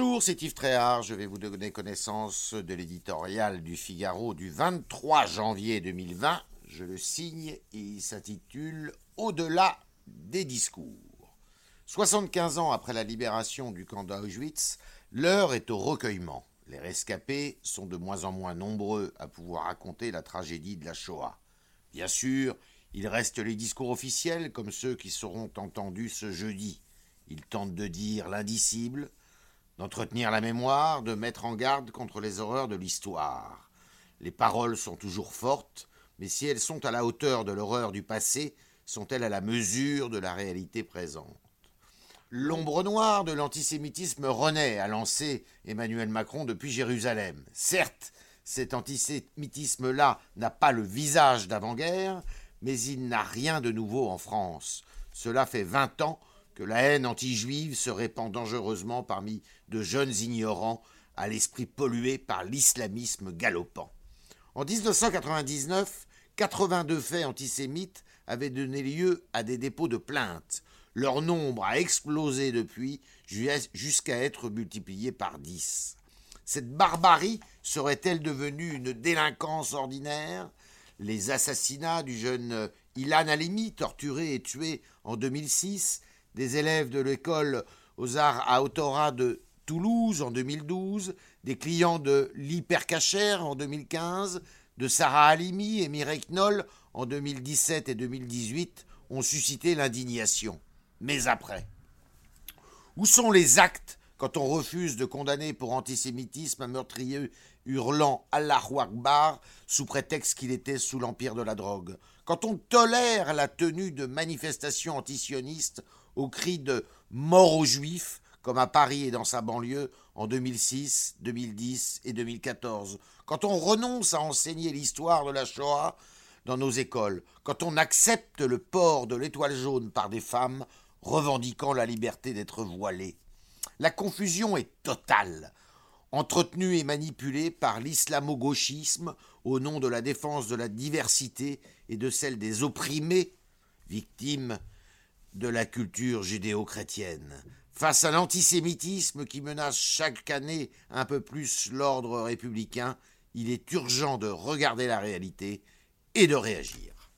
Bonjour, c'est Yves Tréhard. Je vais vous donner connaissance de l'éditorial du Figaro du 23 janvier 2020. Je le signe et il s'intitule Au-delà des discours. 75 ans après la libération du camp d'Auschwitz, l'heure est au recueillement. Les rescapés sont de moins en moins nombreux à pouvoir raconter la tragédie de la Shoah. Bien sûr, il reste les discours officiels comme ceux qui seront entendus ce jeudi. Ils tentent de dire l'indicible, d'entretenir la mémoire, de mettre en garde contre les horreurs de l'histoire. Les paroles sont toujours fortes, mais si elles sont à la hauteur de l'horreur du passé, sont-elles à la mesure de la réalité présente? L'ombre noire de l'antisémitisme renaît, a lancé Emmanuel Macron depuis Jérusalem. Certes, cet antisémitisme-là n'a pas le visage d'avant-guerre, mais il n'a rien de nouveau en France. Cela fait vingt ans que la haine anti-juive se répand dangereusement parmi de jeunes ignorants à l'esprit pollué par l'islamisme galopant. En 1999, 82 faits antisémites avaient donné lieu à des dépôts de plaintes. Leur nombre a explosé depuis jusqu'à être multiplié par 10. Cette barbarie serait-elle devenue une délinquance ordinaire? Les assassinats du jeune Ilan Halimi, torturé et tué en 2006, des élèves de l'école aux arts à Autora de Toulouse en 2012, des clients de l'Hypercacher en 2015, de Sarah Halimi et Mireille Knoll en 2017 et 2018 ont suscité l'indignation. Mais après Où sont les actes quand on refuse de condamner pour antisémitisme un meurtrier hurlant Allahu Akbar sous prétexte qu'il était sous l'empire de la drogue. Quand on tolère la tenue de manifestations antisionistes au cri de mort aux juifs, comme à Paris et dans sa banlieue en 2006, 2010 et 2014, quand on renonce à enseigner l'histoire de la Shoah dans nos écoles, quand on accepte le port de l'étoile jaune par des femmes revendiquant la liberté d'être voilées. La confusion est totale, entretenue et manipulée par l'islamo-gauchisme au nom de la défense de la diversité et de celle des opprimés, victimes de la culture judéo-chrétienne. Face à l'antisémitisme qui menace chaque année un peu plus l'ordre républicain, il est urgent de regarder la réalité et de réagir.